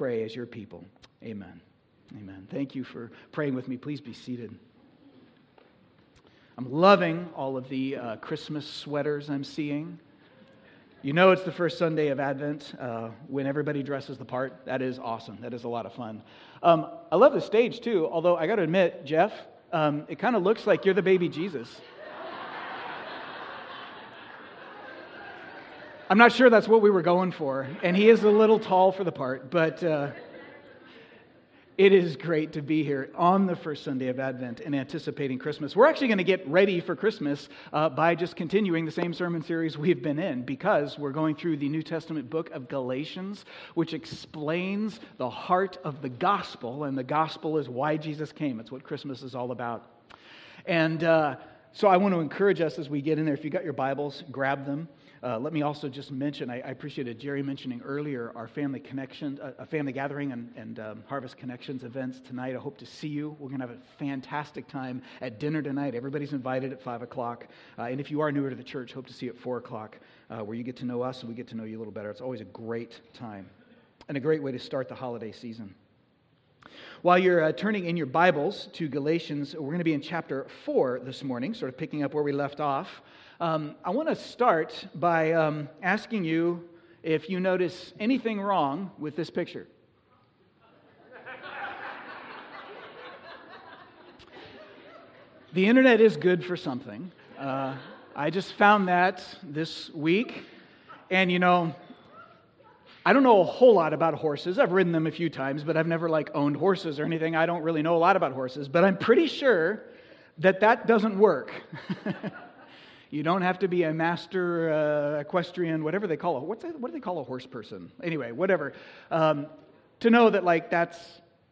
pray as your people. Amen. Amen. Thank you for praying with me. Please be seated. I'm loving all of the uh, Christmas sweaters I'm seeing. You know, it's the first Sunday of Advent uh, when everybody dresses the part. That is awesome. That is a lot of fun. Um, I love the stage too, although I got to admit, Jeff, um, it kind of looks like you're the baby Jesus. I'm not sure that's what we were going for, and he is a little tall for the part, but. Uh, it is great to be here on the first Sunday of Advent and anticipating Christmas. We're actually going to get ready for Christmas uh, by just continuing the same sermon series we've been in because we're going through the New Testament book of Galatians, which explains the heart of the gospel, and the gospel is why Jesus came. It's what Christmas is all about. And uh, so I want to encourage us as we get in there. If you got your Bibles, grab them. Uh, let me also just mention, I, I, appreciated Jerry mentioning earlier our family connection, uh, a family gathering and, and um, Harvest Connections events tonight. I hope to see you. We're going to have a fantastic time at dinner tonight. Everybody's invited at 5 o'clock. Uh, and if you are newer to the church, hope to see you at 4 o'clock uh, where you get to know us and we get to know you a little better. It's always a great time and a great way to start the holiday season. While you're uh, turning in your Bibles to Galatians, we're going to be in chapter 4 this morning, sort of picking up where we left off. Um, I want to start by um, asking you if you notice anything wrong with this picture. the internet is good for something. Uh, I just found that this week. And you know, I don't know a whole lot about horses. I've ridden them a few times, but I've never like owned horses or anything. I don't really know a lot about horses, but I'm pretty sure that that doesn't work. You don't have to be a master uh, equestrian, whatever they call it. What's that, what do they call a horse person? Anyway, whatever. Um, to know that, like, that's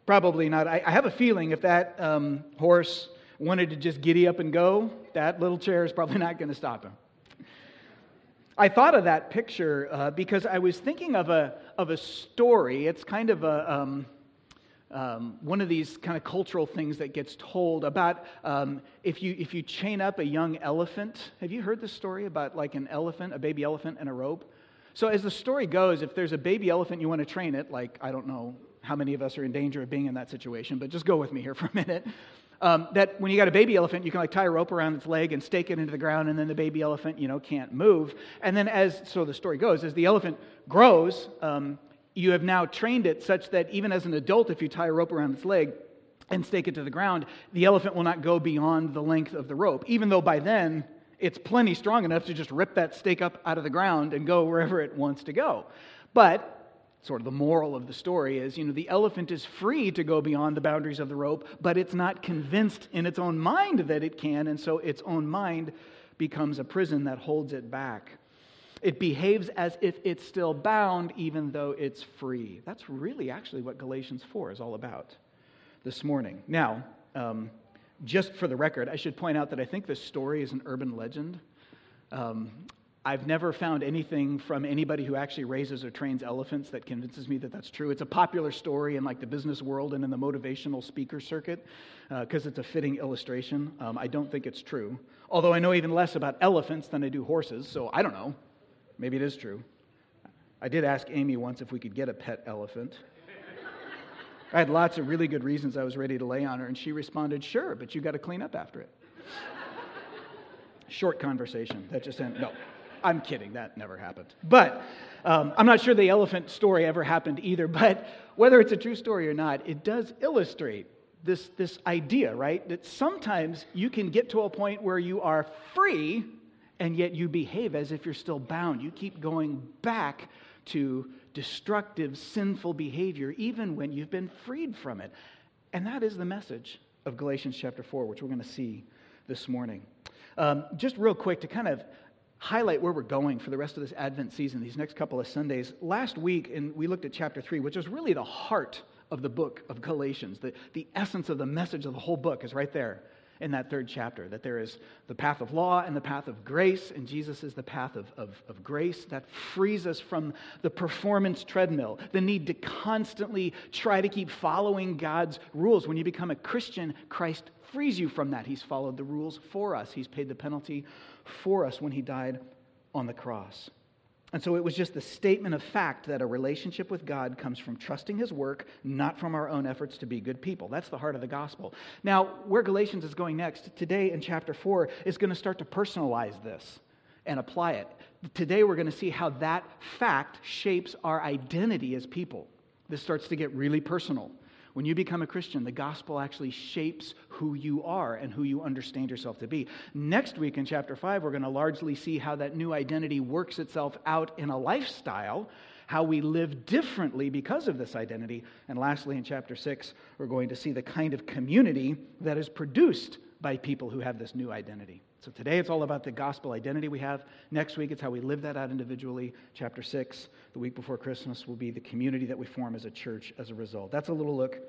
probably not. I, I have a feeling if that um, horse wanted to just giddy up and go, that little chair is probably not going to stop him. I thought of that picture uh, because I was thinking of a, of a story. It's kind of a. Um, um, one of these kind of cultural things that gets told about um, if, you, if you chain up a young elephant. Have you heard this story about like an elephant, a baby elephant, and a rope? So, as the story goes, if there's a baby elephant, you want to train it, like, I don't know how many of us are in danger of being in that situation, but just go with me here for a minute. Um, that when you got a baby elephant, you can like tie a rope around its leg and stake it into the ground, and then the baby elephant, you know, can't move. And then, as so the story goes, as the elephant grows, um, you have now trained it such that even as an adult, if you tie a rope around its leg and stake it to the ground, the elephant will not go beyond the length of the rope, even though by then it's plenty strong enough to just rip that stake up out of the ground and go wherever it wants to go. But sort of the moral of the story is you know the elephant is free to go beyond the boundaries of the rope but it's not convinced in its own mind that it can and so its own mind becomes a prison that holds it back it behaves as if it's still bound, even though it's free. That's really actually what Galatians 4 is all about this morning. Now, um, just for the record, I should point out that I think this story is an urban legend. Um, I've never found anything from anybody who actually raises or trains elephants that convinces me that that's true. It's a popular story in like the business world and in the motivational speaker circuit because uh, it's a fitting illustration. Um, I don't think it's true. Although I know even less about elephants than I do horses, so I don't know. Maybe it is true. I did ask Amy once if we could get a pet elephant. I had lots of really good reasons I was ready to lay on her, and she responded, Sure, but you got to clean up after it. Short conversation. That just ended. No, I'm kidding. That never happened. But um, I'm not sure the elephant story ever happened either. But whether it's a true story or not, it does illustrate this, this idea, right? That sometimes you can get to a point where you are free and yet you behave as if you're still bound. You keep going back to destructive, sinful behavior, even when you've been freed from it. And that is the message of Galatians chapter 4, which we're going to see this morning. Um, just real quick to kind of highlight where we're going for the rest of this Advent season, these next couple of Sundays. Last week, and we looked at chapter 3, which is really the heart of the book of Galatians. The, the essence of the message of the whole book is right there in that third chapter that there is the path of law and the path of grace, and Jesus is the path of, of, of, grace that frees us from the performance treadmill, the need to constantly try to keep following God's rules. When you become a Christian, Christ frees you from that. He's followed the rules for us, He's paid the penalty for us when He died on the cross. And so it was just the statement of fact that a relationship with God comes from trusting His work, not from our own efforts to be good people. That's the heart of the gospel. Now, where Galatians is going next, today in chapter 4, is going to start to personalize this and apply it. Today, we're going to see how that fact shapes our identity as people. This starts to get really personal. When you become a Christian, the gospel actually shapes who you are and who you understand yourself to be. Next week in chapter 5, we're going to largely see how that new identity works itself out in a lifestyle, how we live differently because of this identity. And lastly, in chapter 6, we're going to see the kind of community that is produced by people who have this new identity. So today it's all about the gospel identity we have. Next week it's how we live that out individually. Chapter 6, the week before Christmas, will be the community that we form as a church as a result. That's a little look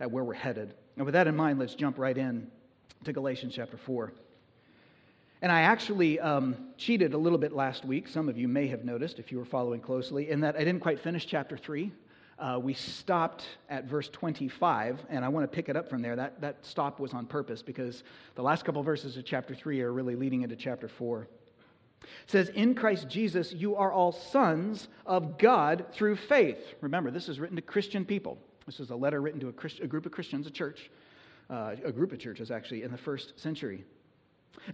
at where we're headed. And with that in mind, let's jump right in to Galatians chapter 4. And I actually um, cheated a little bit last week. Some of you may have noticed if you were following closely, in that I didn't quite finish chapter 3. Uh, we stopped at verse 25, and I want to pick it up from there. That, that stop was on purpose because the last couple of verses of chapter 3 are really leading into chapter 4. It says, In Christ Jesus, you are all sons of God through faith. Remember, this is written to Christian people. This is a letter written to a, Christ, a group of Christians, a church, uh, a group of churches actually, in the first century.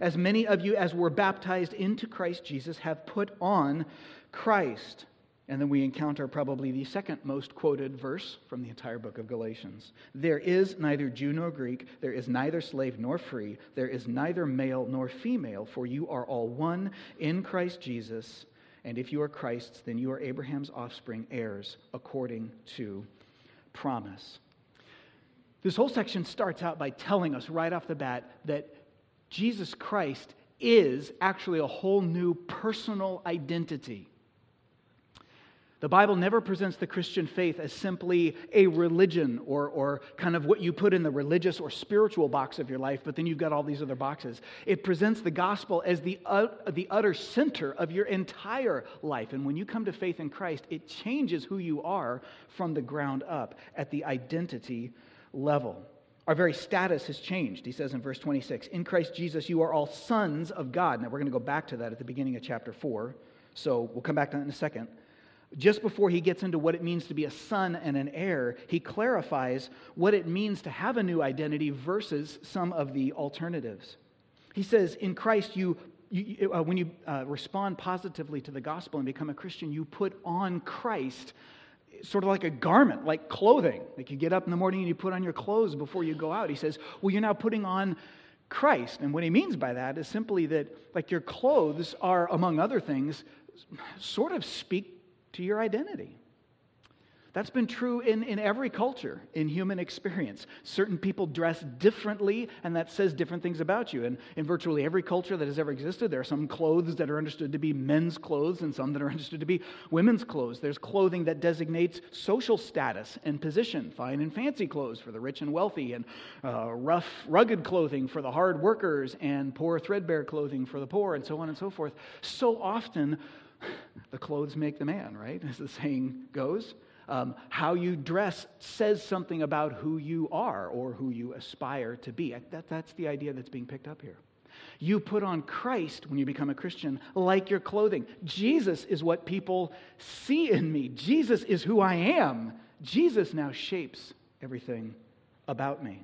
As many of you as were baptized into Christ Jesus have put on Christ. And then we encounter probably the second most quoted verse from the entire book of Galatians. There is neither Jew nor Greek, there is neither slave nor free, there is neither male nor female, for you are all one in Christ Jesus. And if you are Christ's, then you are Abraham's offspring, heirs according to promise. This whole section starts out by telling us right off the bat that Jesus Christ is actually a whole new personal identity. The Bible never presents the Christian faith as simply a religion or, or kind of what you put in the religious or spiritual box of your life, but then you've got all these other boxes. It presents the gospel as the, uh, the utter center of your entire life. And when you come to faith in Christ, it changes who you are from the ground up at the identity level. Our very status has changed. He says in verse 26 In Christ Jesus, you are all sons of God. Now, we're going to go back to that at the beginning of chapter 4. So we'll come back to that in a second just before he gets into what it means to be a son and an heir, he clarifies what it means to have a new identity versus some of the alternatives. He says, In Christ, you, you uh, when you uh, respond positively to the gospel and become a Christian, you put on Christ sort of like a garment, like clothing. Like you get up in the morning and you put on your clothes before you go out. He says, Well, you're now putting on Christ. And what he means by that is simply that, like, your clothes are, among other things, sort of speak to your identity. That's been true in, in every culture in human experience. Certain people dress differently, and that says different things about you. And in virtually every culture that has ever existed, there are some clothes that are understood to be men's clothes and some that are understood to be women's clothes. There's clothing that designates social status and position fine and fancy clothes for the rich and wealthy, and uh, rough, rugged clothing for the hard workers, and poor, threadbare clothing for the poor, and so on and so forth. So often, the clothes make the man, right? As the saying goes. Um, how you dress says something about who you are or who you aspire to be. That, that's the idea that's being picked up here. You put on Christ when you become a Christian like your clothing. Jesus is what people see in me. Jesus is who I am. Jesus now shapes everything about me.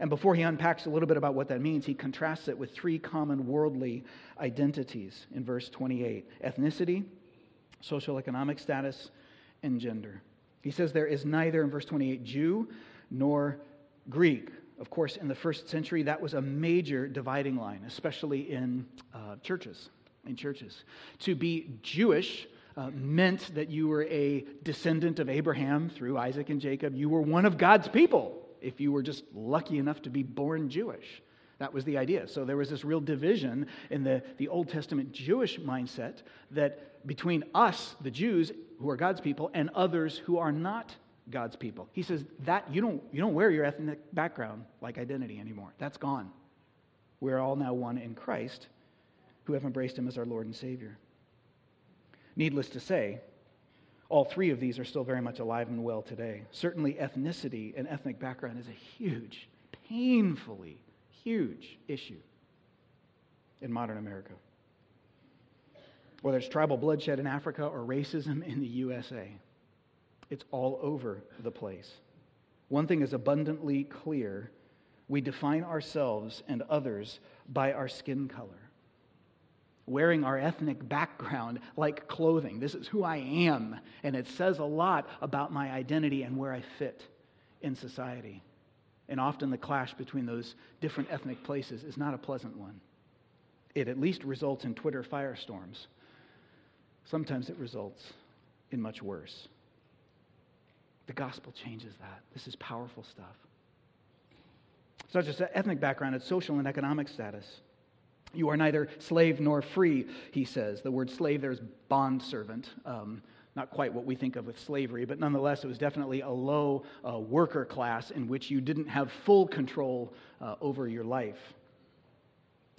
And before he unpacks a little bit about what that means, he contrasts it with three common worldly identities in verse 28 ethnicity, social economic status, and gender. He says there is neither, in verse 28, Jew nor Greek. Of course, in the first century, that was a major dividing line, especially in uh, churches. In churches, to be Jewish uh, meant that you were a descendant of Abraham through Isaac and Jacob. You were one of God's people if you were just lucky enough to be born Jewish. That was the idea. So there was this real division in the, the Old Testament Jewish mindset that between us, the Jews, who are God's people, and others who are not God's people. He says that you don't, you don't wear your ethnic background like identity anymore. That's gone. We're all now one in Christ who have embraced him as our Lord and Savior. Needless to say, all three of these are still very much alive and well today. Certainly, ethnicity and ethnic background is a huge, painfully huge issue in modern America. whether it's tribal bloodshed in Africa or racism in the USA. It's all over the place. One thing is abundantly clear we define ourselves and others by our skin color. Wearing our ethnic background like clothing. This is who I am, and it says a lot about my identity and where I fit in society. And often the clash between those different ethnic places is not a pleasant one. It at least results in Twitter firestorms. Sometimes it results in much worse. The gospel changes that. This is powerful stuff. It's not just ethnic background, it's social and economic status. You are neither slave nor free, he says. The word slave there is bondservant. Um, not quite what we think of with slavery, but nonetheless, it was definitely a low uh, worker class in which you didn't have full control uh, over your life.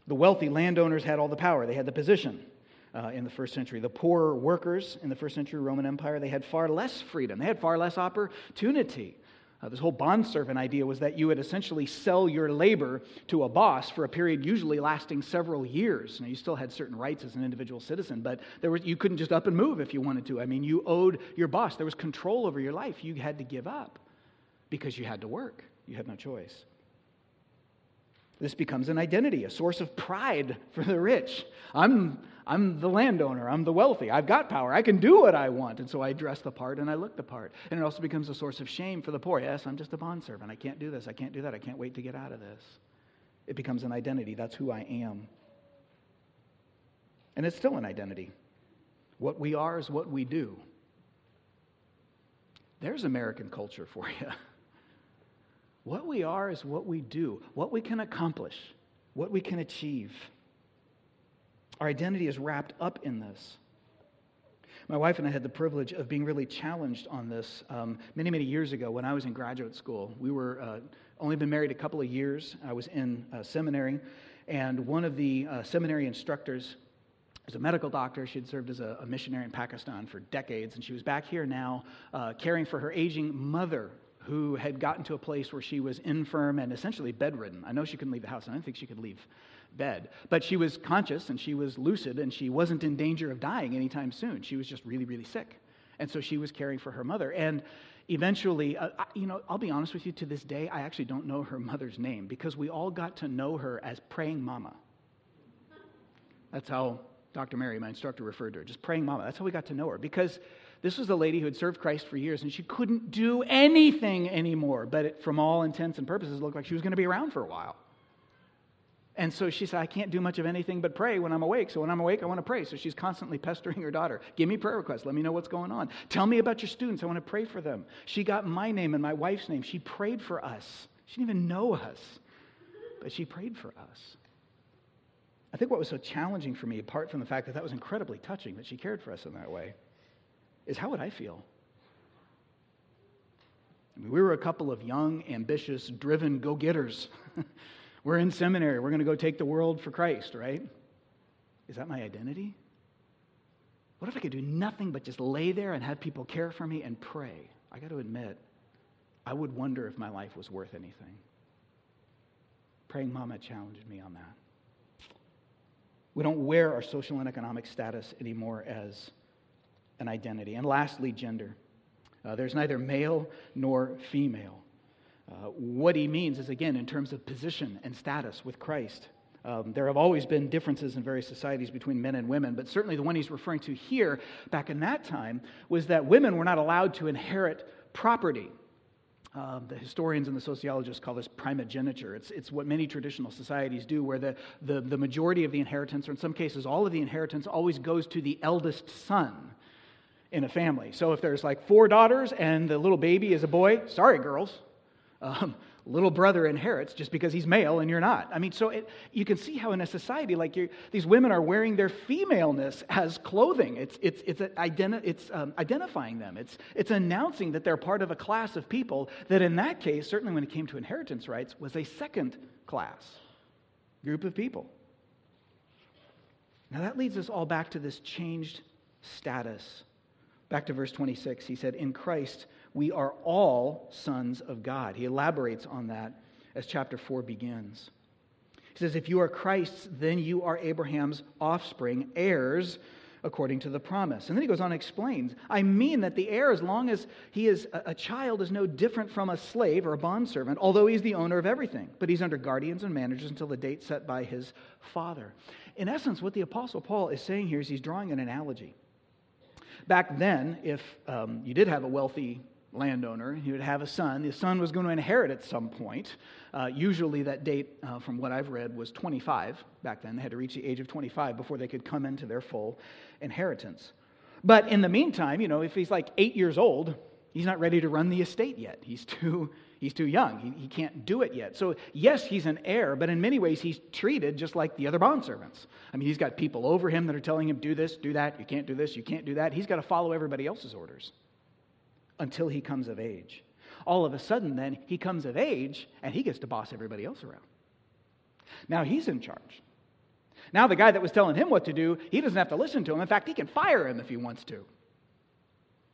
The wealthy landowners had all the power, they had the position uh, in the first century. The poorer workers in the first century Roman Empire, they had far less freedom, they had far less opportunity. Uh, this whole bondservant idea was that you would essentially sell your labor to a boss for a period usually lasting several years. Now, you still had certain rights as an individual citizen, but there was, you couldn't just up and move if you wanted to. I mean, you owed your boss, there was control over your life. You had to give up because you had to work, you had no choice. This becomes an identity, a source of pride for the rich. I'm, I'm the landowner, I'm the wealthy, I've got power, I can do what I want. And so I dress the part and I look the part. And it also becomes a source of shame for the poor. Yes, I'm just a bondservant. I can't do this, I can't do that, I can't wait to get out of this. It becomes an identity. That's who I am. And it's still an identity. What we are is what we do. There's American culture for you. What we are is what we do, what we can accomplish, what we can achieve. Our identity is wrapped up in this. My wife and I had the privilege of being really challenged on this um, many, many years ago when I was in graduate school. We were uh, only been married a couple of years. I was in uh, seminary, and one of the uh, seminary instructors was a medical doctor. She had served as a, a, missionary in Pakistan for decades, and she was back here now uh, caring for her aging mother who had gotten to a place where she was infirm and essentially bedridden. I know she couldn't leave the house. And I don't think she could leave bed. But she was conscious and she was lucid and she wasn't in danger of dying anytime soon. She was just really, really sick. And so she was caring for her mother. And eventually, uh, I, you know, I'll be honest with you, to this day, I actually don't know her mother's name because we all got to know her as praying mama. That's how Dr. Mary, my instructor, referred to her, just praying mama. That's how we got to know her because this was a lady who had served Christ for years, and she couldn't do anything anymore. But it, from all intents and purposes, it looked like she was going to be around for a while. And so she said, I can't do much of anything but pray when I'm awake. So when I'm awake, I want to pray. So she's constantly pestering her daughter. Give me prayer requests. Let me know what's going on. Tell me about your students. I want to pray for them. She got my name and my wife's name. She prayed for us. She didn't even know us, but she prayed for us. I think what was so challenging for me, apart from the fact that that was incredibly touching that she cared for us in that way, is how would I feel? I mean, we were a couple of young, ambitious, driven go getters. we're in seminary. We're going to go take the world for Christ, right? Is that my identity? What if I could do nothing but just lay there and have people care for me and pray? I got to admit, I would wonder if my life was worth anything. Praying Mama challenged me on that. We don't wear our social and economic status anymore as an identity. And lastly, gender. Uh, there's neither male nor female. Uh, what he means is, again, in terms of position and status with Christ. Um, there have always been differences in various societies between men and women, but certainly the one he's referring to here, back in that time, was that women were not allowed to inherit property. Um, the historians and the sociologists call this primogeniture. It's, it's what many traditional societies do, where the, the, the majority of the inheritance, or in some cases all of the inheritance, always goes to the eldest son in a family. So if there's like four daughters and the little baby is a boy, sorry, girls. Um, little brother inherits just because he's male and you're not. I mean, so it, you can see how in a society like these women are wearing their femaleness as clothing. It's, it's, it's, identi- it's um, identifying them, it's, it's announcing that they're part of a class of people that, in that case, certainly when it came to inheritance rights, was a second class group of people. Now, that leads us all back to this changed status Back to verse 26, he said, In Christ, we are all sons of God. He elaborates on that as chapter 4 begins. He says, If you are Christ's, then you are Abraham's offspring, heirs according to the promise. And then he goes on and explains I mean that the heir, as long as he is a, child, is no different from a slave or a bondservant, although he's the owner of everything. But he's under guardians and managers until the date set by his father. In essence, what the Apostle Paul is saying here is he's drawing an analogy. Back then, if um, you did have a wealthy landowner. He would have a son. The son was going to inherit at some point. Uh, usually, that date, uh, from what I've read, was 25 back then. They had to reach the age of 25 before they could come into their full inheritance. But in the meantime, you know, if he's like eight years old, he's not ready to run the estate yet. He's too, he's too young. He, he can't do it yet. So, yes, he's an heir, but in many ways, he's treated just like the other bondservants. I mean, he's got people over him that are telling him, do this, do that, you can't do this, you can't do that. He's got to follow everybody else's orders until he comes of age. All of a sudden, then, he comes of age and he gets to boss everybody else around. Now he's in charge. Now, the guy that was telling him what to do, he doesn't have to listen to him. In fact, he can fire him if he wants to.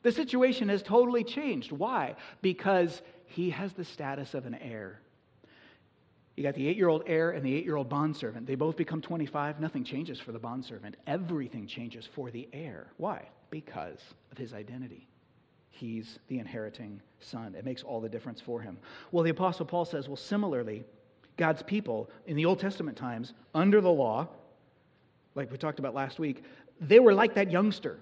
The situation has totally changed. Why? Because he has the status of an heir. You got the eight year old heir and the eight year old bondservant. They both become 25. Nothing changes for the bondservant. Everything changes for the heir. Why? Because of his identity he's the inheriting son. It makes all the difference for him. Well, the Apostle Paul says, well, similarly, God's people in the Old Testament times, under the law, like we talked about last week, they were like that youngster.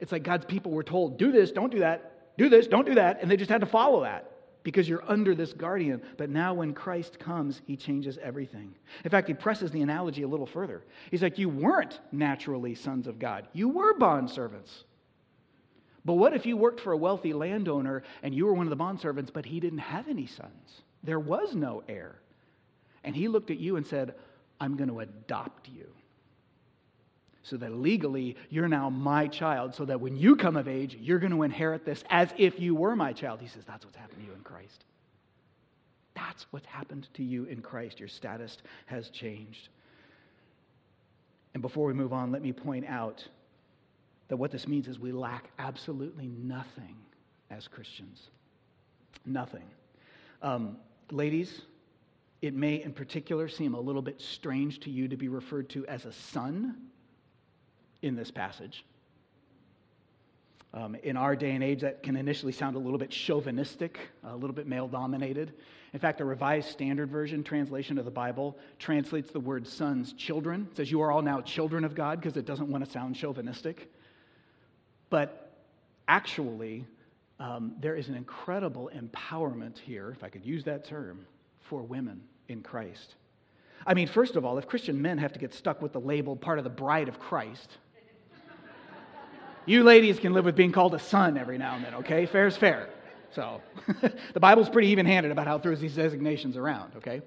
It's like God's people were told, do this, don't do that, do this, don't do that, and they just had to follow that because you're under this guardian. But now, when Christ comes, he changes everything. In fact, he presses the analogy a little further. He's like, You weren't naturally sons of God, you were bondservants. But what if you worked for a wealthy landowner and you were one of the bondservants, but he didn't have any sons? There was no heir. And he looked at you and said, I'm going to adopt you. So that legally you're now my child, so that when you come of age, you're going to inherit this as if you were my child. He says, That's what's happened to you in Christ. That's what's happened to you in Christ. Your status has changed. And before we move on, let me point out that what this means is we lack absolutely nothing as Christians. Nothing. Um, ladies, it may in particular seem a little bit strange to you to be referred to as a son in this passage. Um, in our day and age, that can initially sound a little bit chauvinistic, a little bit male dominated. In fact, the Revised Standard Version translation of the Bible translates the word sons children. It says, You are all now children of God because it doesn't want to sound chauvinistic. But actually, um, there is an incredible empowerment here, if I could use that term, for women in Christ. I mean, first of all, if Christian men have to get stuck with the label part of the bride of Christ, you ladies can live with being called a son every now and then, okay? Fair's fair. So, the Bible's pretty even handed about how it throws these designations around, okay?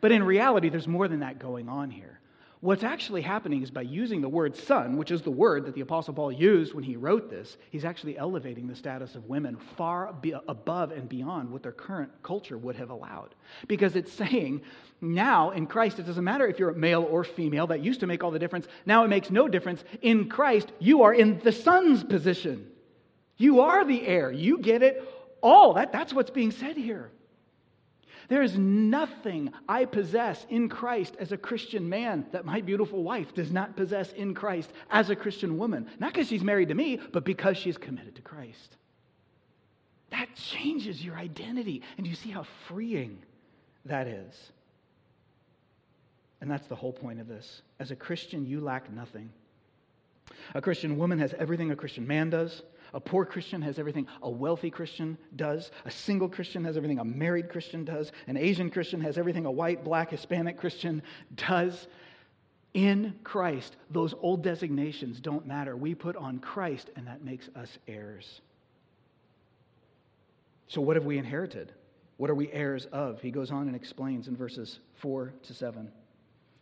But in reality, there's more than that going on here. What's actually happening is by using the word son, which is the word that the Apostle Paul used when he wrote this, he's actually elevating the status of women far above and beyond what their current culture would have allowed. Because it's saying now in Christ, it doesn't matter if you're male or female, that used to make all the difference. Now it makes no difference. In Christ, you are in the son's position. You are the heir. You get it all. That, that's what's being said here. There is nothing I possess in Christ as a Christian man that my beautiful wife does not possess in Christ as a Christian woman. Not because she's married to me, but because she's committed to Christ. That changes your identity. And you see how freeing that is. And that's the whole point of this. As a Christian, you lack nothing. A Christian woman has everything a Christian man does. A poor Christian has everything a wealthy Christian does. A single Christian has everything a married Christian does. An Asian Christian has everything a white, black, Hispanic Christian does. In Christ, those old designations don't matter. We put on Christ, and that makes us heirs. So, what have we inherited? What are we heirs of? He goes on and explains in verses 4 to 7.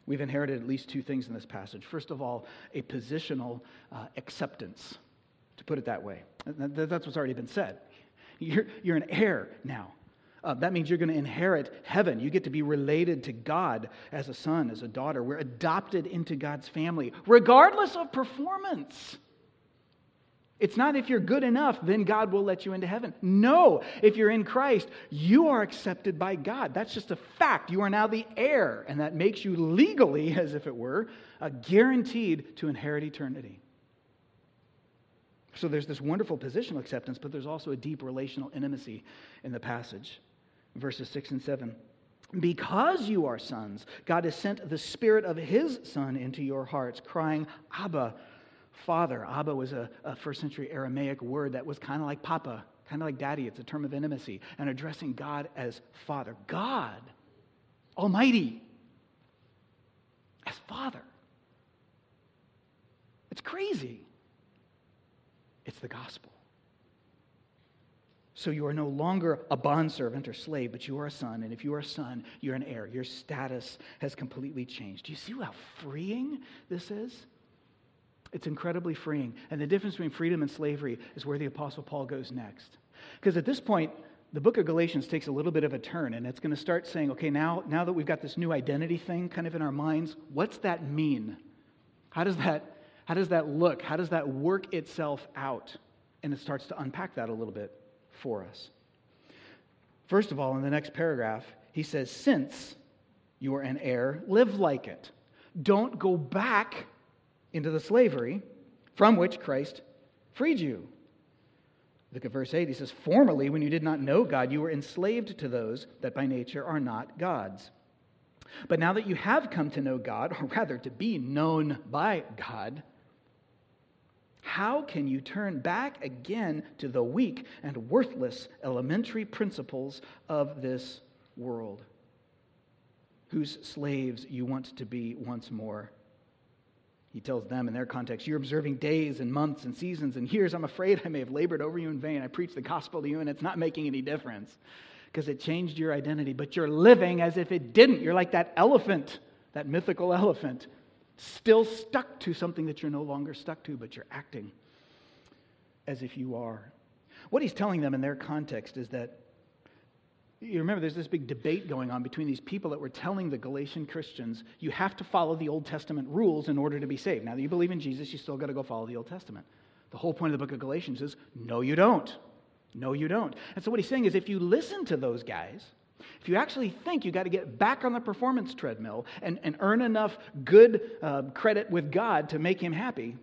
We've inherited at least two things in this passage. First of all, a positional uh, acceptance to put it that way. That's what's already been said. You're, you're an heir now. Uh, that means you're going to inherit heaven. You get to be related to God as a son, as a daughter. We're adopted into God's family, regardless of performance. It's not if you're good enough, then God will let you into heaven. No, if you're in Christ, you are accepted by God. That's just a fact. You are now the heir, and that makes you legally, as if it were, uh, guaranteed to inherit eternity. So there's this wonderful positional acceptance, but there's also a deep relational intimacy in the passage. Verses 6 and 7. Because you are sons, God has sent the Spirit of His Son into your hearts, crying, Abba, Father. Abba was a, a first century Aramaic word that was kind of like Papa, kind of like Daddy. It's a term of intimacy, and addressing God as Father. God, Almighty, as Father. It's crazy. It's the gospel. So you are no longer a bondservant or slave, but you are a son. And if you are a son, you're an heir. Your status has completely changed. Do you see how freeing this is? It's incredibly freeing. And the difference between freedom and slavery is where the Apostle Paul goes next. Because at this point, the book of Galatians takes a little bit of a turn, and it's going to start saying, okay, now, now that we've got this new identity thing kind of in our minds, what's that mean? How does that, how does that look? How does that work itself out? And it starts to unpack that a little bit for us. First of all, in the next paragraph, he says, Since you are an heir, live like it. Don't go back into the slavery from which Christ freed you. Look at verse 8. He says, Formerly, when you did not know God, you were enslaved to those that by nature are not God's. But now that you have come to know God, or rather to be known by God, how can you turn back again to the weak and worthless elementary principles of this world, whose slaves you want to be once more? He tells them in their context, You're observing days and months and seasons and years. I'm afraid I may have labored over you in vain. I preached the gospel to you, and it's not making any difference because it changed your identity, but you're living as if it didn't. You're like that elephant, that mythical elephant still stuck to something that you're no longer stuck to, but you're acting as if you are. What he's telling them in their context is that you remember there's this big debate going on between these people that were telling the Galatian Christians, you have to follow the Old Testament rules in order to be saved. Now that you believe in Jesus, you still got to go follow the Old Testament. The whole point of the book of Galatians is no, you don't. No, you don't. And so what he's saying is if you listen to those guys, if you actually think you got to get back on the performance treadmill and, and earn enough good uh, credit with God to make him happy,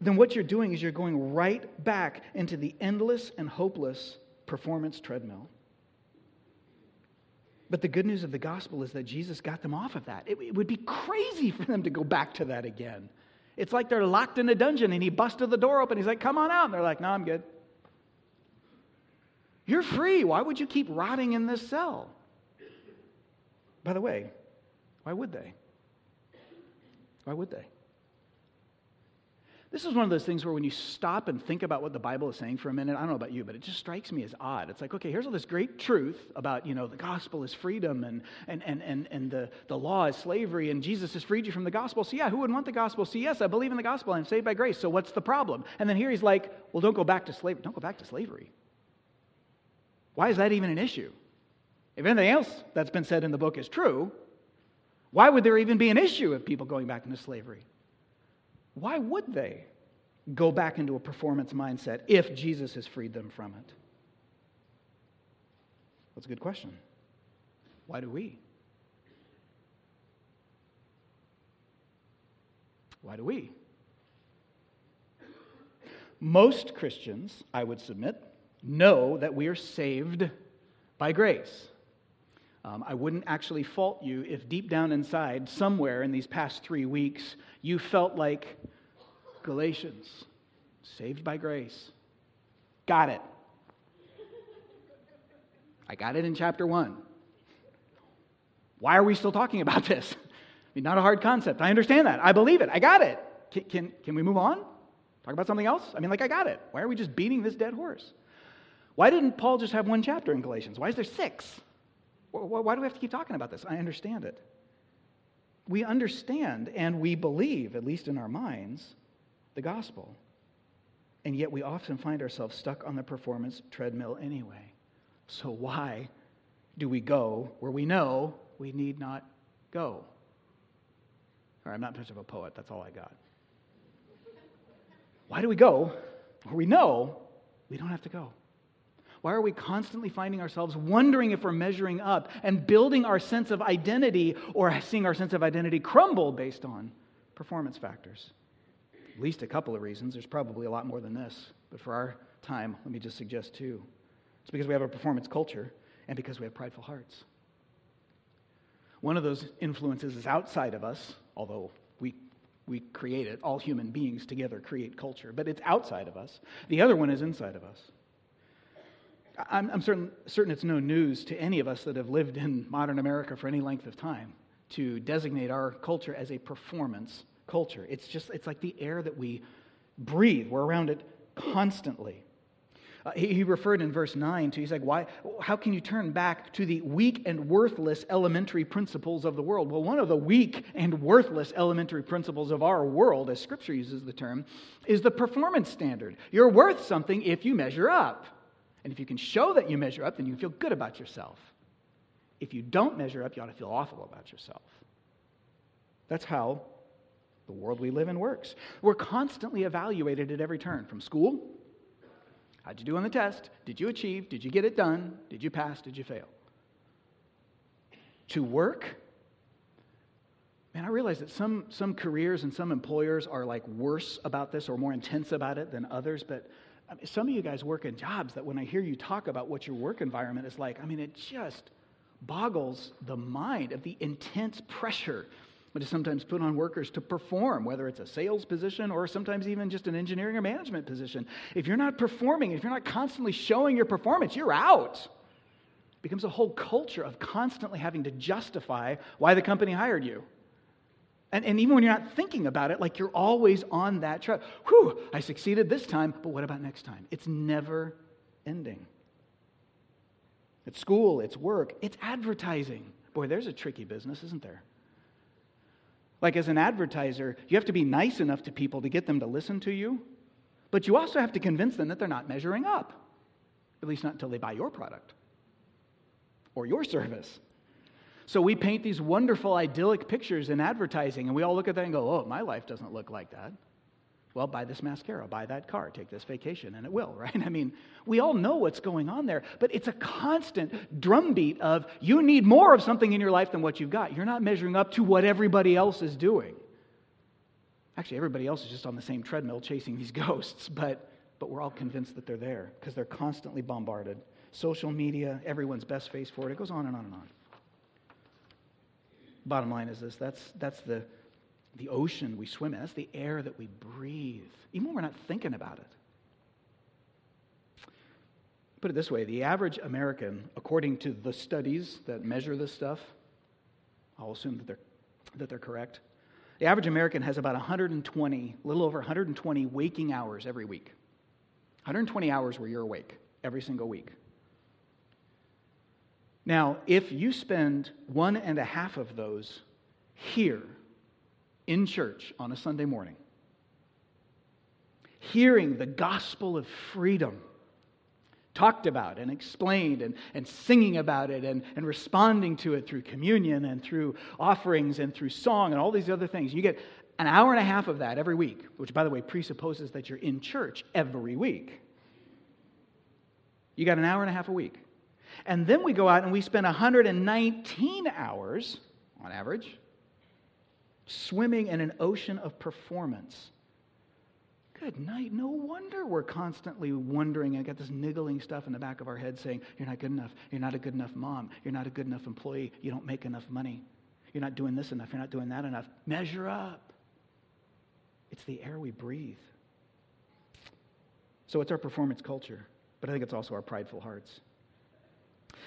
then what you're doing is you're going right back into the endless and hopeless performance treadmill. But the good news of the gospel is that Jesus got them off of that. It, it, would be crazy for them to go back to that again. It's like they're locked in a dungeon and he busted the door open. He's like, come on out. And they're like, no, I'm good. You're free. Why would you keep rotting in this cell? By the way, why would they? Why would they? This is one of those things where when you stop and think about what the Bible is saying for a minute, I don't know about you, but it just strikes me as odd. It's like, okay, here's all this great truth about, you know, the gospel is freedom and, and, and, and, and the, the law is slavery and Jesus has freed you from the gospel. So, yeah, who wouldn't want the gospel? So, yes, I believe in the gospel. I'm saved by grace. So, what's the problem? And then here he's like, well, don't go back to slavery. Don't go back to slavery. Why is that even an issue? If anything else that's been said in the book is true, why would there even be an issue of people going back into slavery? Why would they go back into a performance mindset if Jesus has freed them from it? That's a good question. Why do we? Why do we? Most Christians, I would submit, know that we are saved by grace. Um, I wouldn't actually fault you if deep down inside, somewhere in these past three weeks, you felt like Galatians, saved by grace. Got it. I got it in chapter one. Why are we still talking about this? I mean, not a hard concept. I understand that. I believe it. I got it. Can, can, can we move on? Talk about something else? I mean, like, I got it. Why are we just beating this dead horse? Why didn't Paul just have one chapter in Galatians? Why is there six? Why do we have to keep talking about this? I understand it. We understand and we believe, at least in our minds, the gospel. And yet we often find ourselves stuck on the performance treadmill anyway. So why do we go where we know we need not go? Right, I'm not much of a poet, that's all I got. Why do we go where we know we don't have to go? Why are we constantly finding ourselves wondering if we're measuring up and building our sense of identity or seeing our sense of identity crumble based on performance factors? At least a couple of reasons. There's probably a lot more than this. But for our time, let me just suggest two. It's because we have a performance culture and because we have prideful hearts. One of those influences is outside of us, although we, we create it. All human beings together create culture, but it's outside of us. The other one is inside of us. I'm, I'm certain, certain it's no news to any of us that have lived in modern America for any length of time to designate our culture as a performance culture. It's just, it's like the air that we breathe. We're around it constantly. Uh, he, he, referred in verse 9 to, he's like, why, how can you turn back to the weak and worthless elementary principles of the world? Well, one of the weak and worthless elementary principles of our world, as Scripture uses the term, is the performance standard. You're worth something if you measure up. And if you can show that you measure up, then you feel good about yourself. If you don't measure up, you ought to feel awful about yourself. That's how the world we live in works. We're constantly evaluated at every turn from school How'd you do on the test? Did you achieve? Did you get it done? Did you pass? Did you fail? To work, man, I realize that some, some careers and some employers are like worse about this or more intense about it than others, but I mean, some of you guys work in jobs that when I hear you talk about what your work environment is like, I mean, it just boggles the mind of the intense pressure but is sometimes put on workers to perform, whether it's a sales position or sometimes even just an engineering or management position. If you're not performing, if you're not constantly showing your performance, you're out. It becomes a whole culture of constantly having to justify why the company hired you. And, and even when you're not thinking about it, like you're always on that track. Whew, I succeeded this time, but what about next time? It's never ending. It's school, it's work, it's advertising. Boy, there's a tricky business, isn't there? Like, as an advertiser, you have to be nice enough to people to get them to listen to you, but you also have to convince them that they're not measuring up, at least not until they buy your product or your service. So we paint these wonderful, idyllic pictures in advertising, and we all look at that and go, oh, my life doesn't look like that. Well, buy this mascara, buy that car, take this vacation, and it will, right? I mean, we all know what's going on there, but it's a constant drumbeat of you need more of something in your life than what you've got. You're not measuring up to what everybody else is doing. Actually, everybody else is just on the same treadmill chasing these ghosts, but, but we're all convinced that they're there because they're constantly bombarded. Social media, everyone's best face for it. It goes on and on and on. Bottom line is this that's, that's the the ocean we swim in. That's the air that we breathe, even when we're not thinking about it. Put it this way the average American, according to the studies that measure this stuff, I'll assume that they're, that they're correct. The average American has about 120, a little over 120 waking hours every week. 120 hours where you're awake every single week. Now, if you spend one and a half of those here in church on a Sunday morning, hearing the gospel of freedom talked about and explained and, and singing about it and, and responding to it through communion and through offerings and through song and all these other things. You get an hour and a half of that every week, which, by the way, presupposes that you're in church every week. You got an hour and a half a week. And then we go out and we spend 119 hours on average swimming in an ocean of performance. Good night. No wonder we're constantly wondering I got this niggling stuff in the back of our head saying, You're not good enough. You're not a good enough mom. You're not a good enough employee. You don't make enough money. You're not doing this enough. You're not doing that enough. Measure up. It's the air we breathe. So it's our performance culture, but I think it's also our prideful hearts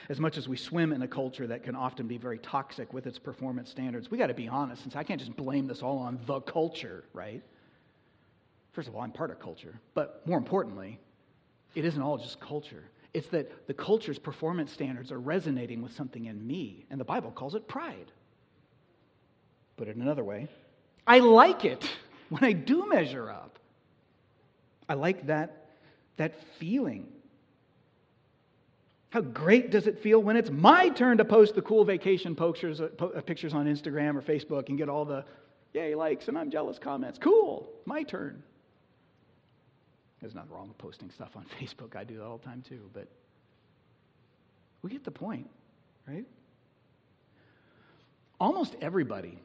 as much as we swim in a culture that can often be very toxic with its performance standards, we got to be honest, since I can't just blame this all on the culture, right? First of all, I'm part of culture. But more importantly, it isn't all just culture. It's that the culture's performance standards are resonating with something in me, and the Bible calls it pride. Put it another way, I like it when I do measure up. I like that, that feeling how great does it feel when it's my turn to post the cool vacation pictures, uh, uh, pictures on Instagram or Facebook and get all the yay likes and I'm jealous comments? Cool, my turn. There's nothing wrong with posting stuff on Facebook. I do that all the time too, but we get the point, right? Almost everybody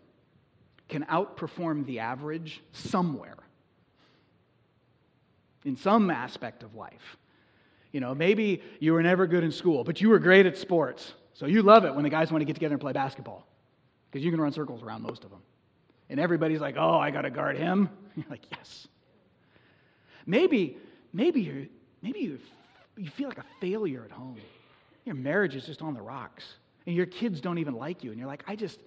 can outperform the average somewhere. in some aspect of life. You know, maybe you were never good in school, but you were great at sports. So you love it when the guys want to get together and play basketball because you can run circles around most of them. And everybody's like, oh, I got to guard him. You're like, yes. Maybe, maybe, you're, maybe you you feel like a failure at home. Your marriage is just on the rocks. And your kids don't even like you. And you're like, I just,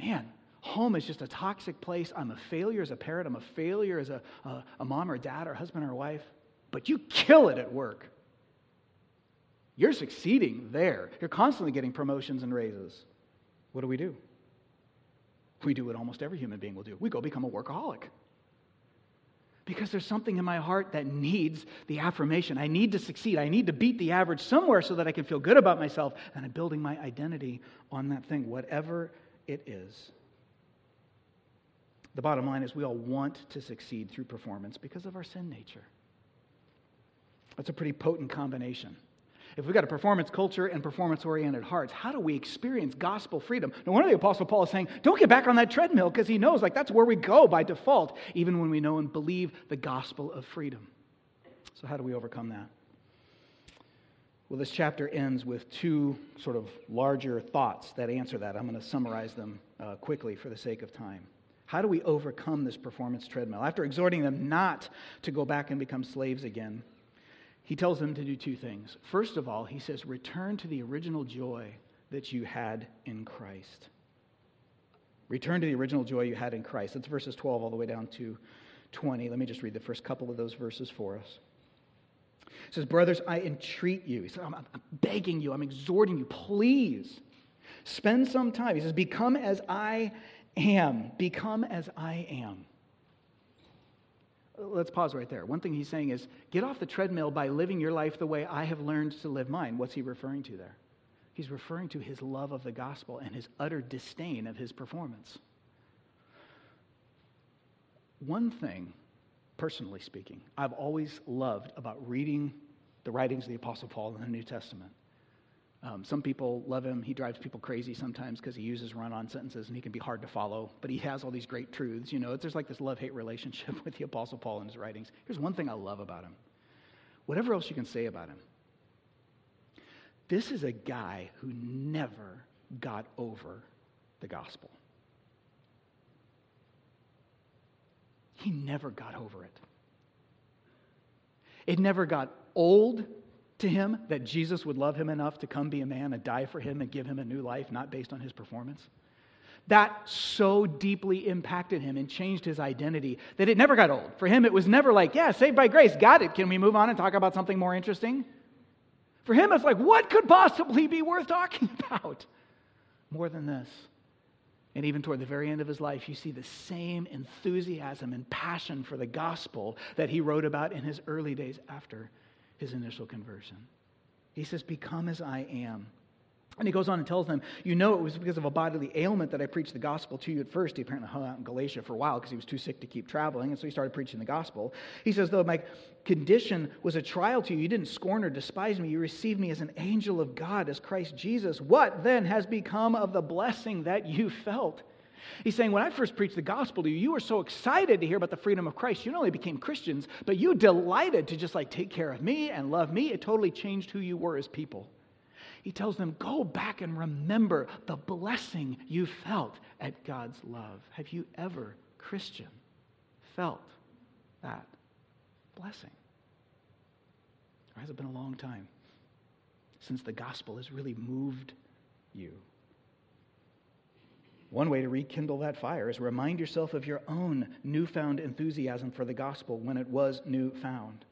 man, home is just a toxic place. I'm a failure as a parent. I'm a failure as a, a, a mom or a dad or a husband or a wife. But you kill it at work. You're succeeding there. You're constantly getting promotions and raises. What do we do? We do what almost every human being will do we go become a workaholic. Because there's something in my heart that needs the affirmation. I need to succeed. I need to beat the average somewhere so that I can feel good about myself. And I'm building my identity on that thing, whatever it is. The bottom line is we all want to succeed through performance because of our sin nature. That's a pretty potent combination if we've got a performance culture and performance oriented hearts, how do we experience gospel freedom? No wonder the Apostle Paul is saying, don't get back on that treadmill because he knows like that's where we go by default, even when we know and believe the gospel of freedom. So, how do we overcome that? Well, this chapter ends with two sort of larger thoughts that answer that. I'm going to summarize them uh, quickly for the sake of time. How do we overcome this performance treadmill? After exhorting them not to go back and become slaves again, he tells them to do two things. First of all, he says, return to the original joy that you had in Christ. Return to the original joy you had in Christ. That's verses 12 all the way down to 20. Let me just read the first couple of those verses for us. He says, Brothers, I entreat you. He says, I'm, I'm begging you, I'm exhorting you, please spend some time. He says, Become as I am. Become as I am. Let's pause right there. One thing he's saying is get off the treadmill by living your life the way I have learned to live mine. What's he referring to there? He's referring to his love of the gospel and his utter disdain of his performance. One thing, personally speaking, I've always loved about reading the writings of the Apostle Paul in the New Testament um, some people love him. He drives people crazy sometimes because he uses run on sentences and he can be hard to follow, but he has all these great truths. You know, there's like this love hate relationship with the Apostle Paul in his writings. Here's one thing I love about him whatever else you can say about him, this is a guy who never got over the gospel. He never got over it. It never got old to him that Jesus would love him enough to come be a man and die for him and give him a new life, not based on his performance? That so deeply impacted him and changed his identity that it never got old. For him, it was never like, yeah, saved by grace, got it. Can we move on and talk about something more interesting? For him, it's like, what could possibly be worth talking about more than this? And even toward the very end of his life, you see the same enthusiasm and passion for the gospel that he wrote about in his early days after his initial conversion. He says, Become as I am. And he goes on and tells them, You know, it was because of a bodily ailment that I preached the gospel to you at first. He apparently hung out in Galatia for a while because he was too sick to keep traveling. And so he started preaching the gospel. He says, Though my condition was a trial to you, you didn't scorn or despise me. You received me as an angel of God, as Christ Jesus. What then has become of the blessing that you felt? He's saying, when I first preached the gospel to you, you were so excited to hear about the freedom of Christ. You not only became Christians, but you delighted to just like take care of me and love me. It totally changed who you were as people. He tells them, go back and remember the blessing you felt at God's love. Have you ever, Christian, felt that blessing? Or has it been a long time since the gospel has really moved you? One way to rekindle that fire is remind yourself of your own newfound enthusiasm for the gospel when it was newfound.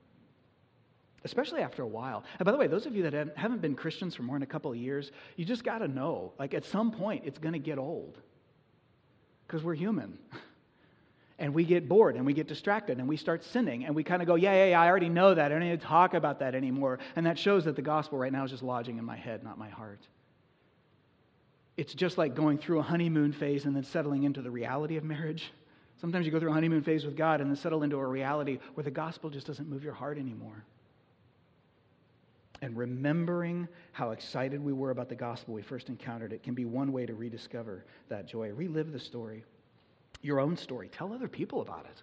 Especially after a while. And by the way, those of you that haven't been Christians for more than a couple of years, you just got to know like at some point it's going to get old. Because we're human. And we get bored and we get distracted and we start sinning and we kind of go, yeah, yeah, yeah, I already know that. I don't need to talk about that anymore. And that shows that the gospel right now is just lodging in my head, not my heart. It's just like going through a honeymoon phase and then settling into the reality of marriage. Sometimes you go through a honeymoon phase with God and then settle into a reality where the gospel just doesn't move your heart anymore. And remembering how excited we were about the gospel we first encountered it can be one way to rediscover that joy. Relive the story, your own story. Tell other people about it.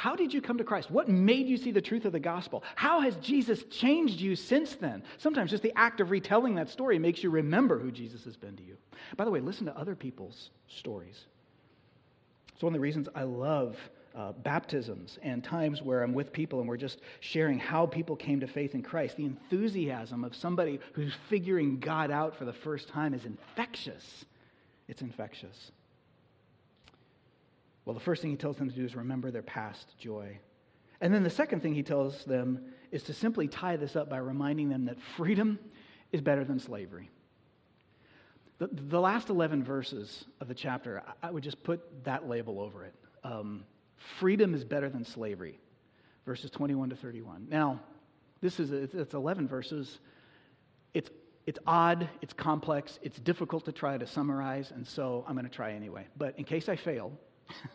How did you come to Christ? What made you see the truth of the gospel? How has Jesus changed you since then? Sometimes just the act of retelling that story makes you remember who Jesus has been to you. By the way, listen to other people's stories. It's one of the reasons I love uh, baptisms and times where I'm with people and we're just sharing how people came to faith in Christ. The enthusiasm of somebody who's figuring God out for the first time is infectious. It's infectious. Well, the first thing he tells them to do is remember their past joy. And then the second thing he tells them is to simply tie this up by reminding them that freedom is better than slavery. The, the last 11 verses of the chapter, I would just put that label over it. Um, freedom is better than slavery, verses 21 to 31. Now, this is it's 11 verses. It's it's odd, it's complex, it's difficult to try to summarize, and so I'm going to try anyway. But in case I fail,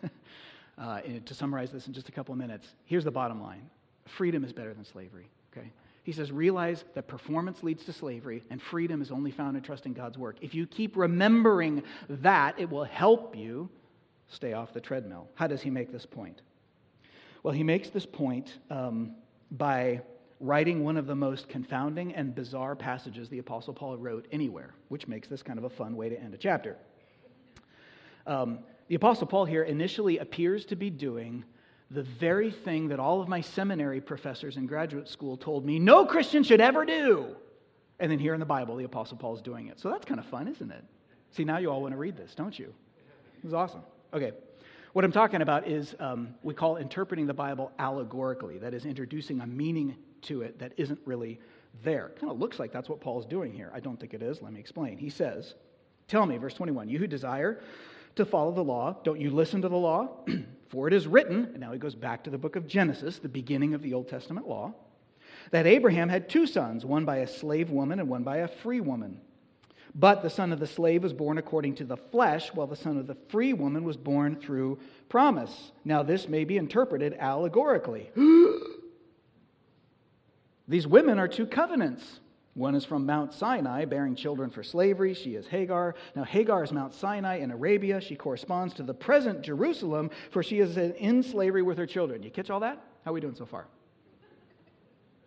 uh, to summarize this in just a couple of minutes, here's the bottom line freedom is better than slavery, okay? He says, realize that performance leads to slavery and freedom is only found in trusting God's work. If you keep remembering that, it will help you stay off the treadmill. How does he make this point? Well, he makes this point um, by writing one of the most confounding and bizarre passages the Apostle Paul wrote anywhere, which makes this kind of a fun way to end a chapter. Um, the Apostle Paul here initially appears to be doing the very thing that all of my seminary professors in graduate school told me no Christian should ever do. And then here in the Bible, the Apostle Paul is doing it. So that's kind of fun, isn't it? See, now you all want to read this, don't you? It was awesome. Okay. What I'm talking about is um, we call interpreting the Bible allegorically, that is, introducing a meaning to it that isn't really there. Kind of looks like that's what Paul's doing here. I don't think it is. Let me explain. He says, Tell me, verse 21, you who desire to follow the law. Don't you listen to the law? For it is written, and now he goes back to the book of Genesis, the beginning of the Old Testament law, that Abraham had two sons, one by a slave woman and one by a free woman. But the son of the slave was born according to the flesh, while the son of the free woman was born through promise. Now, this may be interpreted allegorically. These women are two covenants. One is from Mount Sinai, bearing children for slavery. She is Hagar. Now, Hagar is Mount Sinai in Arabia. She corresponds to the present Jerusalem, for she is in slavery with her children. You catch all that? How are we doing so far?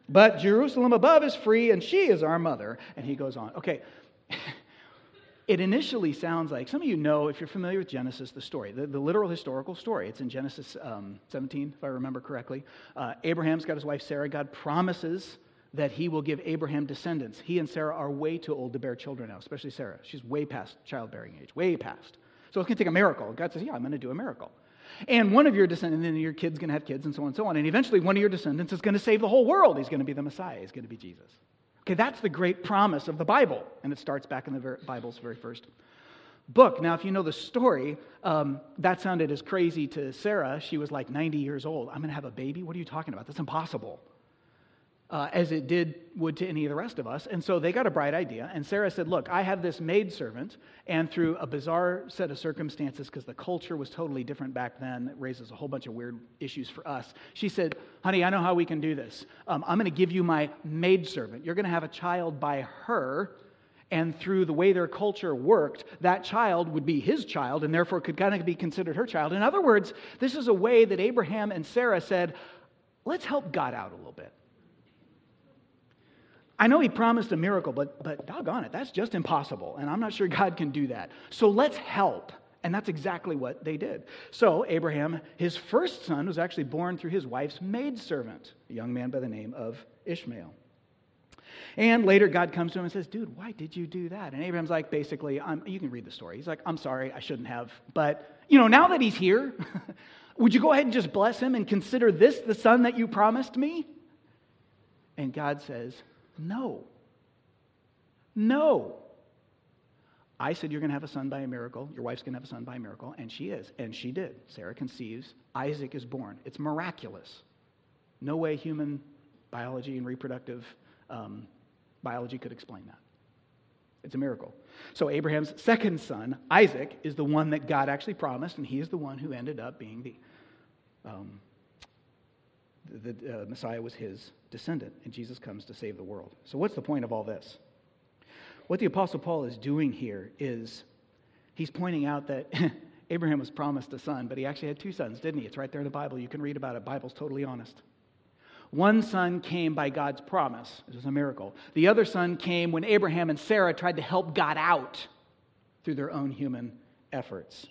But Jerusalem above is free, and she is our mother. And he goes on. Okay. it initially sounds like some of you know, if you're familiar with Genesis, the story, the, the literal historical story. It's in Genesis um, 17, if I remember correctly. Uh, Abraham's got his wife Sarah. God promises that he will give Abraham descendants. He and Sarah are way too old to bear children now, especially Sarah. She's way past childbearing age, way past. So it's going to take a miracle. God says, Yeah, I'm going to do a miracle. And one of your descendants, and then your kid's going to have kids, and so on and so on. And eventually, one of your descendants is going to save the whole world. He's going to be the Messiah. He's going to be Jesus. Okay, that's the great promise of the Bible. And it starts back in the Bible's very first book. Now, if you know the story, um, that sounded as crazy to Sarah. She was like 90 years old. I'm going to have a baby? What are you talking about? That's impossible uh, as it did would to any of the rest of us. And so they got a bright idea. And Sarah said, Look, I have this maidservant, and through a bizarre set of circumstances, because the culture was totally different back then, it raises a whole bunch of weird issues for us. She said, Honey, I know how we can do this. Um, I'm going to give you my maidservant. You're going to have a child by her. And through the way their culture worked, that child would be his child and therefore could kind of be considered her child. In other words, this is a way that Abraham and Sarah said, let's help God out a little bit. I know he promised a miracle, but, but doggone it, that's just impossible. And I'm not sure God can do that. So let's help. And that's exactly what they did. So, Abraham, his first son, was actually born through his wife's maidservant, a young man by the name of Ishmael. And later, God comes to him and says, Dude, why did you do that? And Abraham's like, basically, I'm, you can read the story. He's like, I'm sorry, I shouldn't have. But, you know, now that he's here, would you go ahead and just bless him and consider this the son that you promised me? And God says, no. No. I said, You're going to have a son by a miracle. Your wife's going to have a son by a miracle. And she is. And she did. Sarah conceives. Isaac is born. It's miraculous. No way human biology and reproductive um, biology could explain that. It's a miracle. So, Abraham's second son, Isaac, is the one that God actually promised, and he is the one who ended up being the um, the uh, Messiah was his descendant, and Jesus comes to save the world. So, what's the point of all this? What the Apostle Paul is doing here is he's pointing out that Abraham was promised a son, but he actually had two sons, didn't he? It's right there in the Bible. You can read about it. Bible's totally honest. One son came by God's promise. It was a miracle. The other son came when Abraham and Sarah tried to help God out through their own human efforts.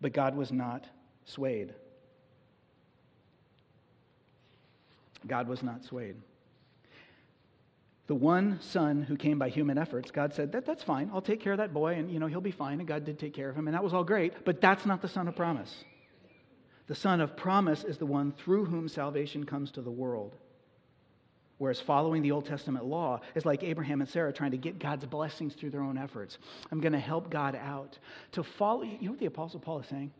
But God was not swayed. God was not swayed. The one son who came by human efforts, God said, that, That's fine. I'll take care of that boy, and you know, he'll be fine. And God did take care of him, and that was all great. But that's not the son of promise. The son of promise is the one through whom salvation comes to the world. Whereas following the Old Testament law is like Abraham and Sarah trying to get God's blessings through their own efforts. I'm going to help God out. To follow, you know what the Apostle Paul is saying?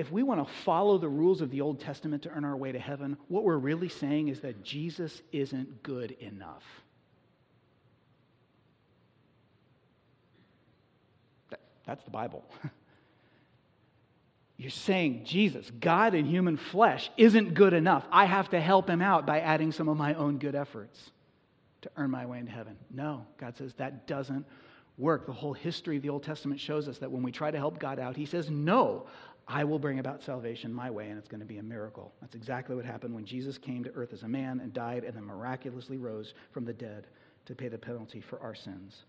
If we want to follow the rules of the Old Testament to earn our way to heaven, what we're really saying is that Jesus isn't good enough. That, that's the Bible. You're saying Jesus, God in human flesh, isn't good enough. I have to help him out by adding some of my own good efforts to earn my way into heaven. No, God says that doesn't work. The whole history of the Old Testament shows us that when we try to help God out, he says, No, I will bring about salvation my way, and it's going to be a miracle. That's exactly what happened when Jesus came to earth as a man and died and then miraculously rose from the dead to pay the penalty for our sins.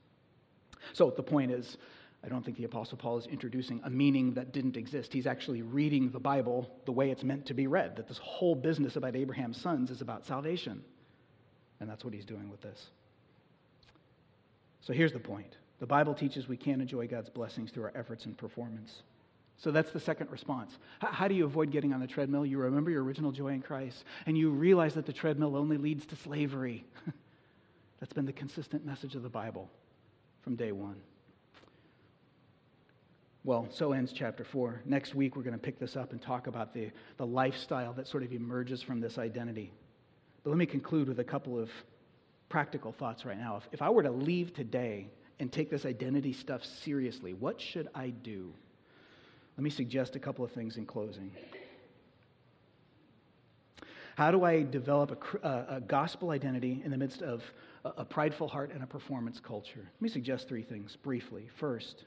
So the point is, I don't think the Apostle Paul is introducing a meaning that didn't exist. He's actually reading the Bible the way it's meant to be read, that this whole business about Abraham's sons is about salvation. And that's what he's doing with this. So here's the point the Bible teaches we can't enjoy God's blessings through our efforts and performance. So that's the second response. How do you avoid getting on the treadmill? You remember your original joy in Christ, and you realize that the treadmill only leads to slavery. that's been the consistent message of the Bible from day one. Well, so ends chapter four. Next week, we're going to pick this up and talk about the, the lifestyle that sort of emerges from this identity. But let me conclude with a couple of practical thoughts right now. If, if I were to leave today and take this identity stuff seriously, what should I do? Let me suggest a couple of things in closing. How do I develop a, a, uh, a gospel identity in the midst of a, a prideful heart and a performance culture? Let me suggest three things briefly. First,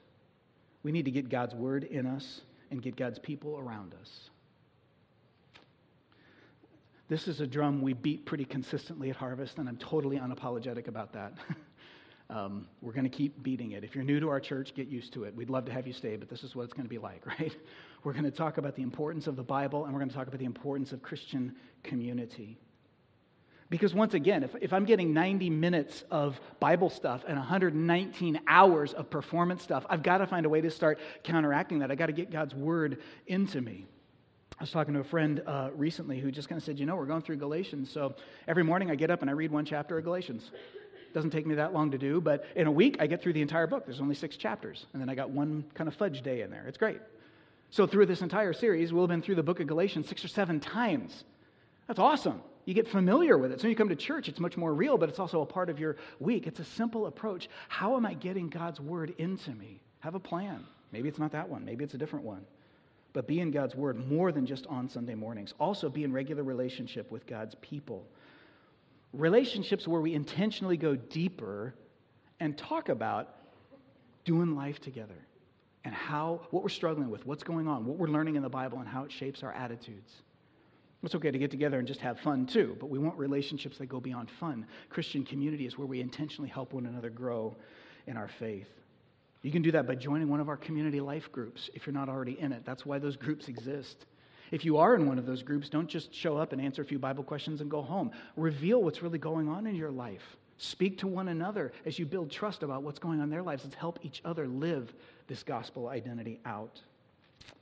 we need to get God's word in us and get God's people around us. This is a drum we beat pretty consistently at Harvest, and I'm totally unapologetic about that. Um, we're going to keep beating it. If you're new to our church, get used to it. We'd love to have you stay, but this is what it's going to be like, right? We're going to talk about the importance of the Bible and we're going to talk about the importance of Christian community. Because once again, if, if I'm getting 90 minutes of Bible stuff and 119 hours of performance stuff, I've got to find a way to start counteracting that. I've got to get God's word into me. I was talking to a friend uh, recently who just kind of said, You know, we're going through Galatians. So every morning I get up and I read one chapter of Galatians. Doesn't take me that long to do, but in a week, I get through the entire book. There's only six chapters, and then I got one kind of fudge day in there. It's great. So, through this entire series, we'll have been through the book of Galatians six or seven times. That's awesome. You get familiar with it. So, when you come to church, it's much more real, but it's also a part of your week. It's a simple approach. How am I getting God's word into me? Have a plan. Maybe it's not that one, maybe it's a different one. But be in God's word more than just on Sunday mornings. Also, be in regular relationship with God's people relationships where we intentionally go deeper and talk about doing life together and how what we're struggling with, what's going on, what we're learning in the Bible, and how it shapes our attitudes. It's okay to get together and just have fun too, but we want relationships that go beyond fun. Christian community is where we intentionally help one another grow in our faith. You can do that by joining one of our community life groups if you're not already in it. That's why those groups exist. If you are in one of those groups, don't just show up and answer a few Bible questions and go home. Reveal what's really going on in your life. Speak to one another as you build trust about what's going on in their lives. Let's help each other live this gospel identity out. Oh,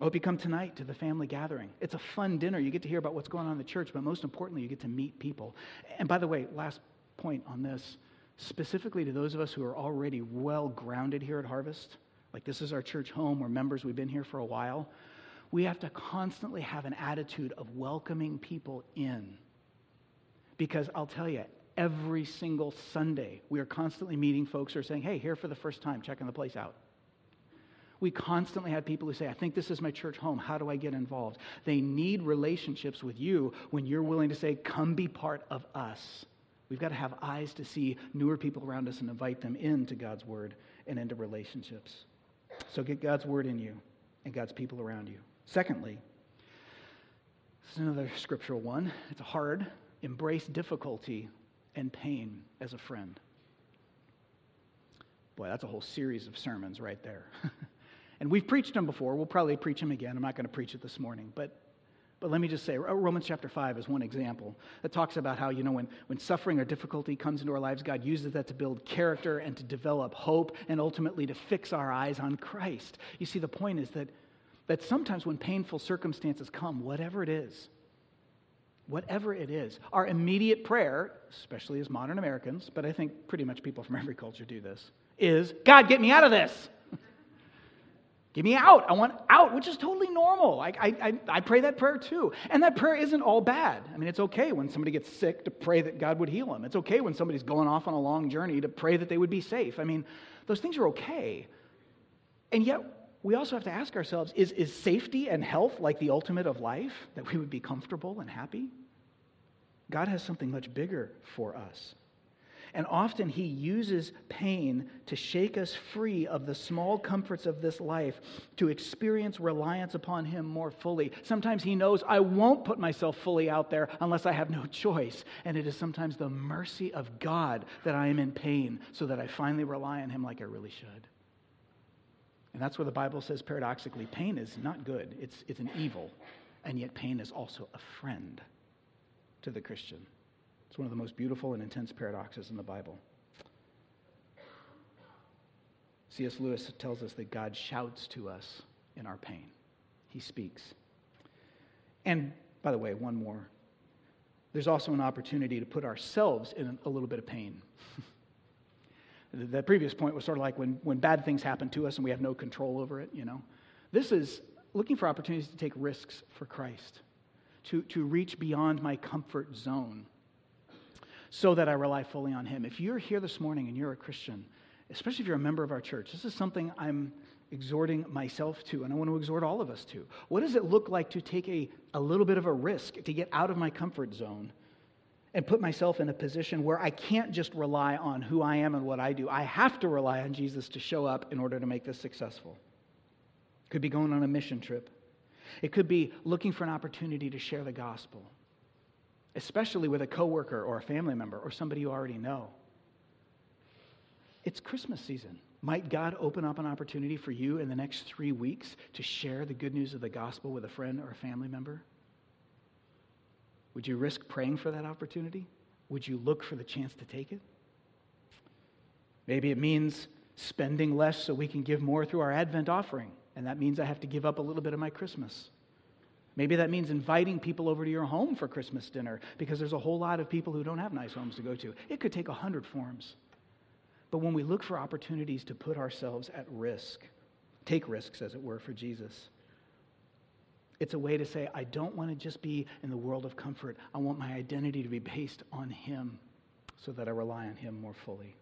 I hope you come tonight to the family gathering. It's a fun dinner. You get to hear about what's going on in the church, but most importantly, you get to meet people. And by the way, last point on this specifically to those of us who are already well grounded here at Harvest, like this is our church home, we're members, we've been here for a while we have to constantly have an attitude of welcoming people in. Because I'll tell you, every single Sunday, we are constantly meeting folks who are saying, hey, here for the first time, checking the place out. We constantly have people who say, I think this is my church home. How do I get involved? They need relationships with you when you're willing to say, come be part of us. We've got to have eyes to see newer people around us and invite them into God's word and into relationships. So get God's word in you and God's people around you. Secondly, this is another scriptural one. It's hard. Embrace difficulty and pain as a friend. Boy, that's a whole series of sermons right there. and we've preached them before. We'll probably preach them again. I'm not going to preach it this morning. But, but let me just say uh, Romans chapter 5 is one example that talks about how, you know, when, when suffering or difficulty comes into our lives, God uses that to build character and to develop hope and ultimately to fix our eyes on Christ. You see, the point is that, that sometimes when painful circumstances come, whatever it is, whatever it is, our immediate prayer, especially as modern Americans, but I think pretty much people from every culture do this, is God, get me out of this. Get me out. I want out, which is totally normal. I, I, I, pray that prayer too. And that prayer isn't all bad. I mean, it's okay when somebody gets sick to pray that God would heal them. It's okay when somebody's going off on a long journey to pray that they would be safe. I mean, those things are okay. And yet, we also have to ask ourselves is, is safety and health like the ultimate of life? That we would be comfortable and happy? God has something much bigger for us. And often he uses pain to shake us free of the small comforts of this life to experience reliance upon him more fully. Sometimes he knows I won't put myself fully out there unless I have no choice. And it is sometimes the mercy of God that I am in pain so that I finally rely on him like I really should. And that's where the Bible says, paradoxically, pain is not good, it's, it's an evil. And yet, pain is also a friend to the Christian. It's one of the most beautiful and intense paradoxes in the Bible. C.S. Lewis tells us that God shouts to us in our pain, He speaks. And by the way, one more. There's also an opportunity to put ourselves in a little bit of pain. the previous point was sort of like when, when bad things happen to us and we have no control over it, you know. This is looking for opportunities to take risks for Christ, to, to reach beyond my comfort zone so that I rely fully on Him. If you're here this morning and you're a Christian, especially if you're a member of our church, this is something I'm exhorting myself to, and I want to exhort all of us to. What does it look like to take a, a little bit of a risk to get out of my comfort zone and put myself in a position where I can't just rely on who I am and what I do? I have to rely on Jesus to show up in order to make this successful. It could be going on a mission trip, it could be looking for an opportunity to share the gospel especially with a coworker or a family member or somebody you already know. It's Christmas season. Might God open up an opportunity for you in the next three weeks to share the good news of the gospel with a friend or a family member? Would you risk praying for that opportunity? Would you look for the chance to take it? Maybe it means spending less so we can give more through our Advent offering, and that means I have to give up a little bit of my Christmas. Maybe that means inviting people over to your home for Christmas dinner because there's a whole lot of people who don't have nice homes to go to. It could take a hundred forms. But when we look for opportunities to put ourselves at risk, take risks, as it were, for Jesus, it's a way to say, I don't want to just be in the world of comfort. I want my identity to be based on Him so that I rely on Him more fully.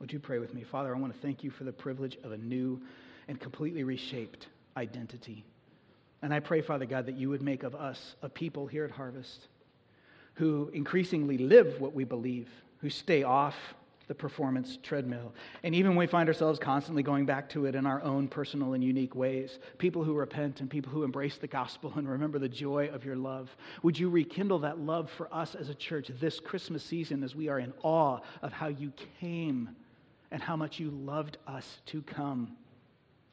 Would you pray with me? Father, I want to thank you for the privilege of a new and completely reshaped identity. And I pray, Father God, that you would make of us a people here at Harvest who increasingly live what we believe, who stay off the performance treadmill. And even we find ourselves constantly going back to it in our own personal and unique ways, people who repent and people who embrace the gospel and remember the joy of your love, would you rekindle that love for us as a church this Christmas season as we are in awe of how you came and how much you loved us to come?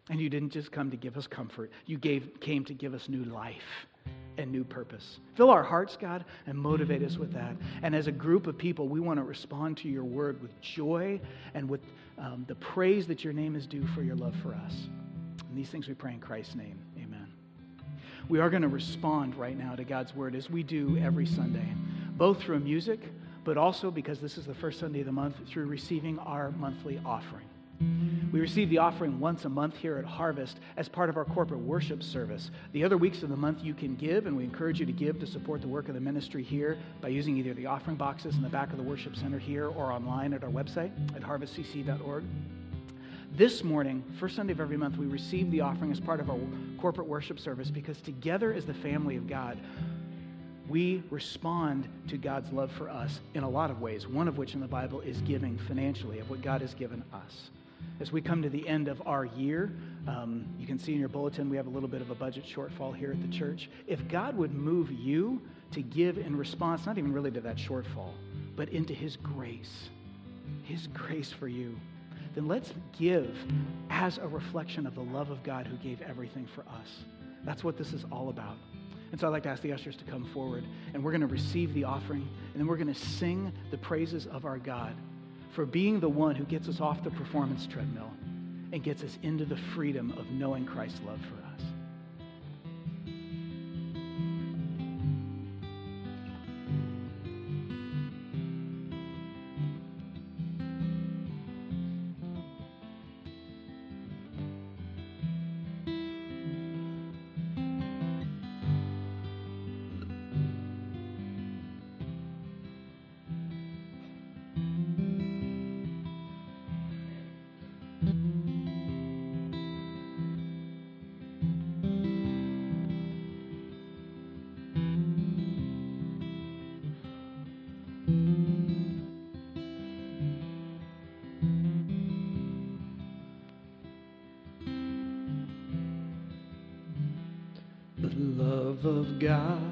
And you didn't just come to give us comfort, you gave, came to give us new life and new purpose. Fill our hearts, God, and motivate us with that. And as a group of people, we want to respond to your word with joy and with um, the praise that your name is due for your love for us. And these things we pray in Christ's name. Amen. We are going to respond right now to God's word as we do every Sunday, both through music, but also because this is the first Sunday of the month, through receiving our monthly offering. We receive the offering once a month here at Harvest as part of our corporate worship service. The other weeks of the month you can give, and we encourage you to give to support the work of the ministry here by using either the offering boxes in the back of the worship center here or online at our website at harvestcc.org. This morning, first Sunday of every month, we receive the offering as part of our corporate worship service because together as the family of God, we respond to God's love for us in a lot of ways, one of which in the Bible is giving financially of what God has given us. As we come to the end of our year, um, you can see in your bulletin we have a little bit of a budget shortfall here at the church. If God would move you to give in response, not even really to that shortfall, but into His grace, His grace for you, then let's give as a reflection of the love of God who gave everything for us. That's what this is all about. And so I'd like to ask the ushers to come forward, and we're going to receive the offering, and then we're going to sing the praises of our God for being the one who gets us off the performance treadmill and gets us into the freedom of knowing Christ's love for us. God